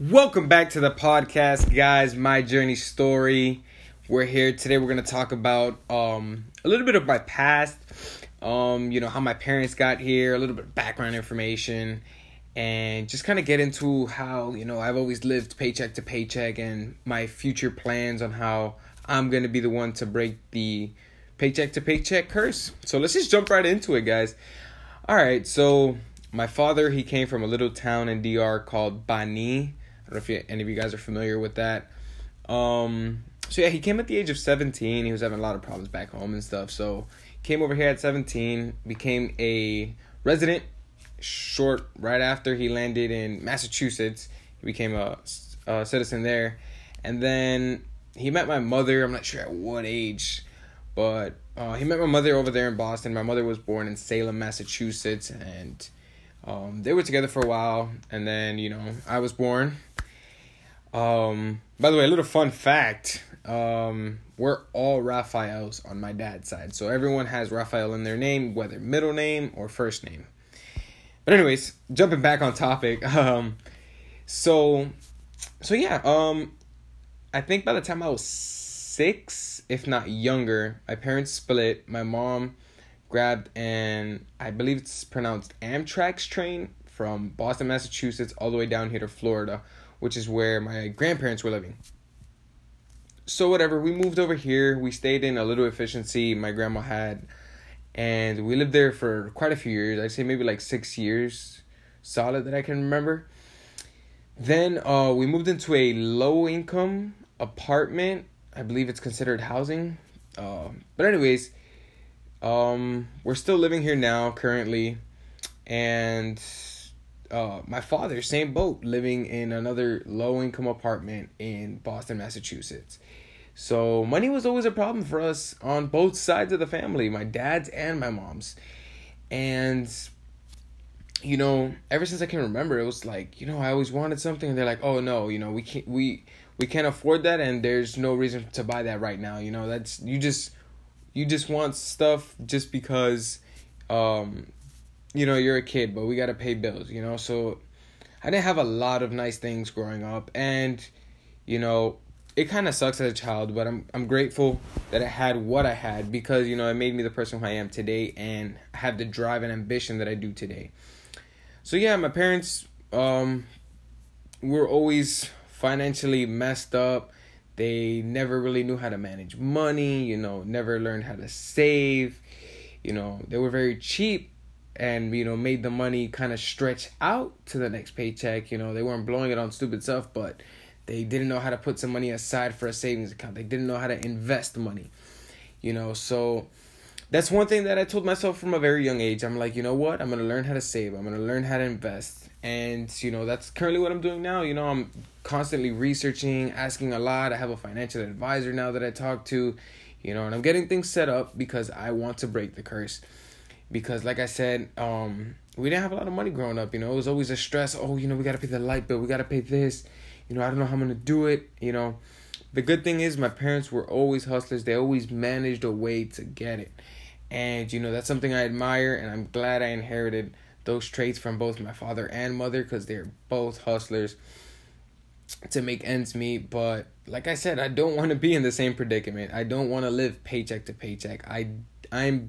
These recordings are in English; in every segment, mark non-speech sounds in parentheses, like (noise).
Welcome back to the podcast, guys. My journey story. We're here today. We're gonna talk about um, a little bit of my past. Um, you know how my parents got here, a little bit of background information, and just kind of get into how you know I've always lived paycheck to paycheck and my future plans on how I'm gonna be the one to break the paycheck to paycheck curse. So let's just jump right into it, guys. All right, so my father he came from a little town in DR called Bani. I don't know if you, any of you guys are familiar with that. Um, so yeah, he came at the age of 17. He was having a lot of problems back home and stuff. So came over here at 17, became a resident. Short right after he landed in Massachusetts, he became a, a citizen there, and then he met my mother. I'm not sure at what age, but uh, he met my mother over there in Boston. My mother was born in Salem, Massachusetts, and um, they were together for a while. And then you know I was born. Um, by the way, a little fun fact. Um, we're all Rafaels on my dad's side. So everyone has Rafael in their name, whether middle name or first name. But anyways, jumping back on topic. (laughs) Um, so, so yeah. Um, I think by the time I was six, if not younger, my parents split. My mom grabbed an, I believe it's pronounced Amtrak's train from Boston, Massachusetts, all the way down here to Florida, which is where my grandparents were living. So whatever, we moved over here. We stayed in a little efficiency my grandma had, and we lived there for quite a few years. I'd say maybe like six years solid that I can remember. Then uh, we moved into a low income apartment. I believe it's considered housing. Uh, but anyways, um, we're still living here now currently, and uh, my father, same boat, living in another low income apartment in Boston, Massachusetts. So money was always a problem for us on both sides of the family, my dad's and my mom's. And you know, ever since I can remember, it was like, you know, I always wanted something and they're like, "Oh no, you know, we can't we we can't afford that and there's no reason to buy that right now." You know, that's you just you just want stuff just because um you know, you're a kid, but we got to pay bills, you know? So I didn't have a lot of nice things growing up and you know, it kind of sucks as a child, but I'm I'm grateful that I had what I had because you know it made me the person who I am today and have the drive and ambition that I do today. So yeah, my parents um were always financially messed up. They never really knew how to manage money, you know, never learned how to save. You know, they were very cheap and you know made the money kind of stretch out to the next paycheck, you know, they weren't blowing it on stupid stuff, but they didn't know how to put some money aside for a savings account. They didn't know how to invest money. You know, so that's one thing that I told myself from a very young age. I'm like, you know what? I'm to learn how to save. I'm to learn how to invest. And, you know, that's currently what I'm doing now. You know, I'm constantly researching, asking a lot. I have a financial advisor now that I talk to, you know, and I'm getting things set up because I want to break the curse. Because, like I said, um, we didn't have a lot of money growing up. You know, it was always a stress. Oh, you know, we got to pay the light bill. We got to pay this you know, I don't know how I'm gonna do it, you know. The good thing is my parents were always hustlers. They always managed a way to get it. And you know, that's something I admire and I'm glad I inherited those traits from both my father and mother cuz they're both hustlers to make ends meet, but like I said, I don't want to be in the same predicament. I don't want to live paycheck to paycheck. I I'm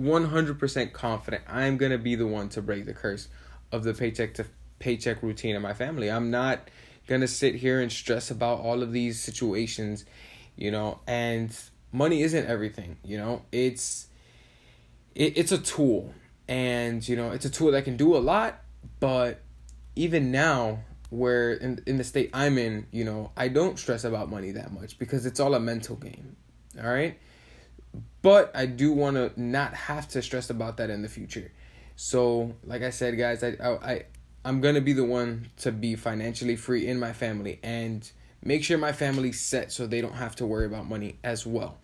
100% confident I'm going to be the one to break the curse of the paycheck to paycheck routine of my family. I'm not gonna sit here and stress about all of these situations, you know, and money isn't everything, you know. It's it, it's a tool and you know, it's a tool that can do a lot, but even now where in in the state I'm in, you know, I don't stress about money that much because it's all a mental game. All right? But I do want to not have to stress about that in the future. So, like I said, guys, I I I'm gonna be the one to be financially free in my family and make sure my family's set so they don't have to worry about money as well.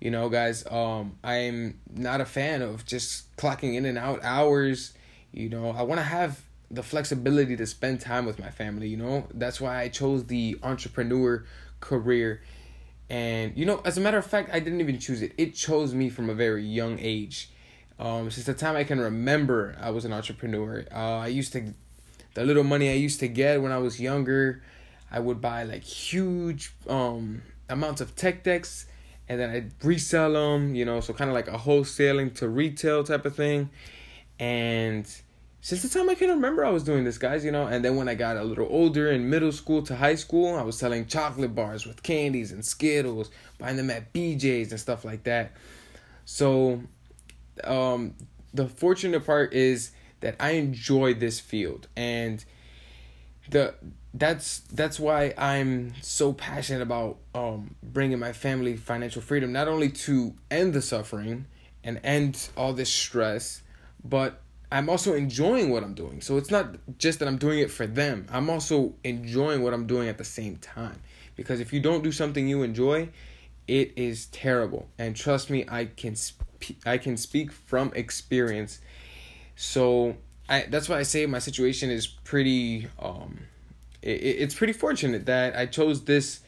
You know, guys, um, I'm not a fan of just clocking in and out hours. You know, I want to have the flexibility to spend time with my family. You know, that's why I chose the entrepreneur career. And, you know, as a matter of fact, I didn't even choose it, it chose me from a very young age. Um, since the time I can remember, I was an entrepreneur. Uh, I used to the little money I used to get when I was younger, I would buy like huge um amounts of tech decks and then I'd resell them, you know, so kind of like a wholesaling to retail type of thing. And since the time I can remember, I was doing this, guys, you know. And then when I got a little older in middle school to high school, I was selling chocolate bars with candies and Skittles, buying them at BJ's and stuff like that. So, um, the fortunate part is that I enjoy this field, and the that's that's why I'm so passionate about um bringing my family financial freedom, not only to end the suffering and end all this stress, but I'm also enjoying what I'm doing. So it's not just that I'm doing it for them. I'm also enjoying what I'm doing at the same time. Because if you don't do something you enjoy, it is terrible. And trust me, I can sp- I can speak from experience. So I that's why I say my situation is pretty um it, it's pretty fortunate that I chose this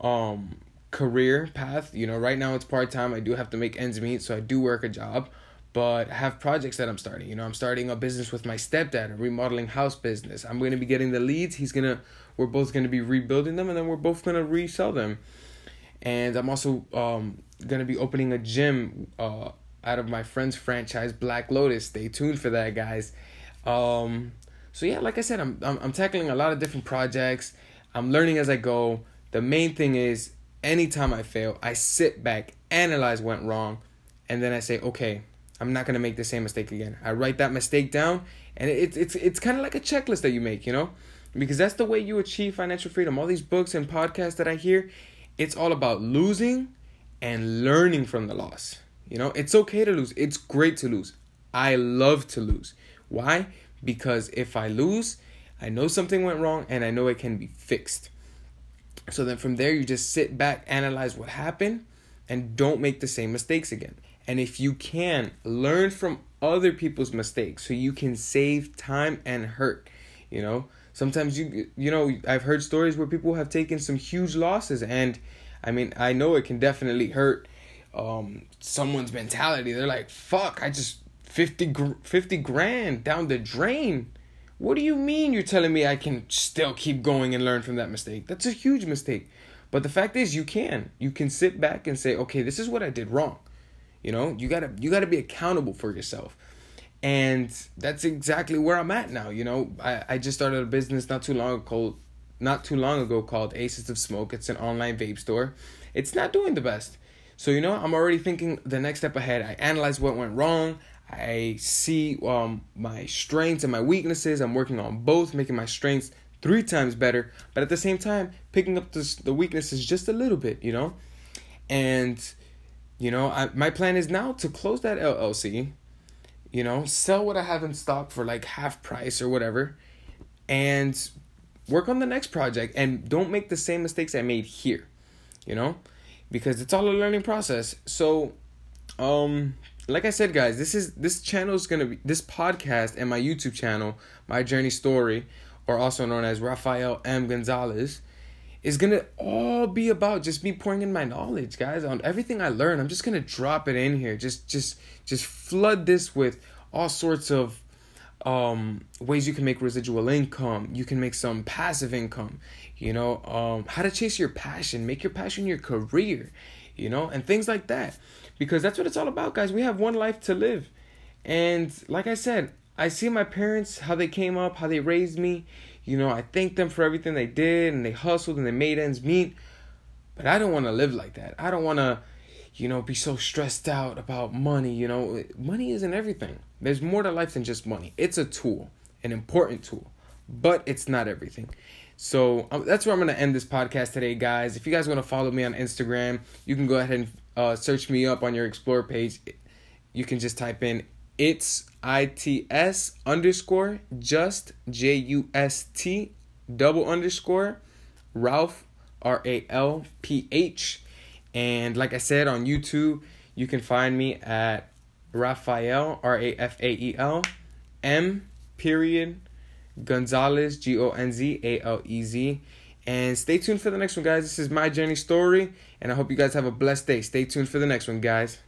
um career path. You know, right now it's part-time. I do have to make ends meet, so I do work a job but I have projects that I'm starting. You know, I'm starting a business with my stepdad, a remodeling house business. I'm going to be getting the leads. He's going to, we're both going to be rebuilding them and then we're both going to resell them. And I'm also um, going to be opening a gym uh, out of my friend's franchise, Black Lotus. Stay tuned for that, guys. Um, so yeah, like I said, I'm, I'm I'm tackling a lot of different projects. I'm learning as I go. The main thing is, anytime I fail, I sit back, analyze what went wrong, and then I say, okay, I'm not gonna make the same mistake again. I write that mistake down, and it's it's it's kind of like a checklist that you make, you know, because that's the way you achieve financial freedom. All these books and podcasts that I hear, it's all about losing and learning from the loss. You know, it's okay to lose. It's great to lose. I love to lose. Why? Because if I lose, I know something went wrong and I know it can be fixed. So then from there, you just sit back, analyze what happened, and don't make the same mistakes again. And if you can, learn from other people's mistakes so you can save time and hurt. You know, sometimes you you know I've heard stories where people have taken some huge losses, and I mean I know it can definitely hurt um, someone's mentality. They're like, "Fuck, I just 50, 50 grand down the drain." What do you mean you're telling me I can still keep going and learn from that mistake? That's a huge mistake. But the fact is you can. You can sit back and say, "Okay, this is what I did wrong." You know, you gotta you gotta be accountable for yourself. And that's exactly where I'm at now. You know, I, I just started a business not too long ago not too long ago called Aces of Smoke. It's an online vape store. It's not doing the best. So, you know, I'm already thinking the next step ahead. I analyze what went wrong. I see um, my strengths and my weaknesses. I'm working on both, making my strengths three times better, but at the same time, picking up the, the weaknesses just a little bit, you know? And you know, I, my plan is now to close that LLC, you know, sell what I have in stock for like half price or whatever, and work on the next project and don't make the same mistakes I made here, you know, because it's all a learning process. So, um, like I said, guys, this is this channel is gonna be this podcast and my YouTube channel, my journey story, or also known as Rafael M Gonzalez is gonna all be about just me pouring in my knowledge, guys, on everything I learn. I'm just gonna drop it in here. Just just just flood this with all sorts of um ways you can make residual income. You can make some passive income, you know, um how to chase your passion, make your passion your career, you know, and things like that. Because that's what it's all about, guys. We have one life to live. And like I said, I see my parents, how they came up, how they raised me you know, I thank them for everything they did and they hustled and they made ends meet. But I don't want to live like that. I don't want to, you know, be so stressed out about money. You know, money isn't everything. There's more to life than just money. It's a tool, an important tool, but it's not everything. So um, that's where I'm going to end this podcast today, guys. If you guys want to follow me on Instagram, you can go ahead and uh, search me up on your Explore page. You can just type in it's its underscore just j u s t double underscore Ralph R A L P H, and like I said on YouTube, you can find me at Rafael R A F A E L M period Gonzalez G O N Z A L E Z. And stay tuned for the next one, guys. This is my journey story, and I hope you guys have a blessed day. Stay tuned for the next one, guys.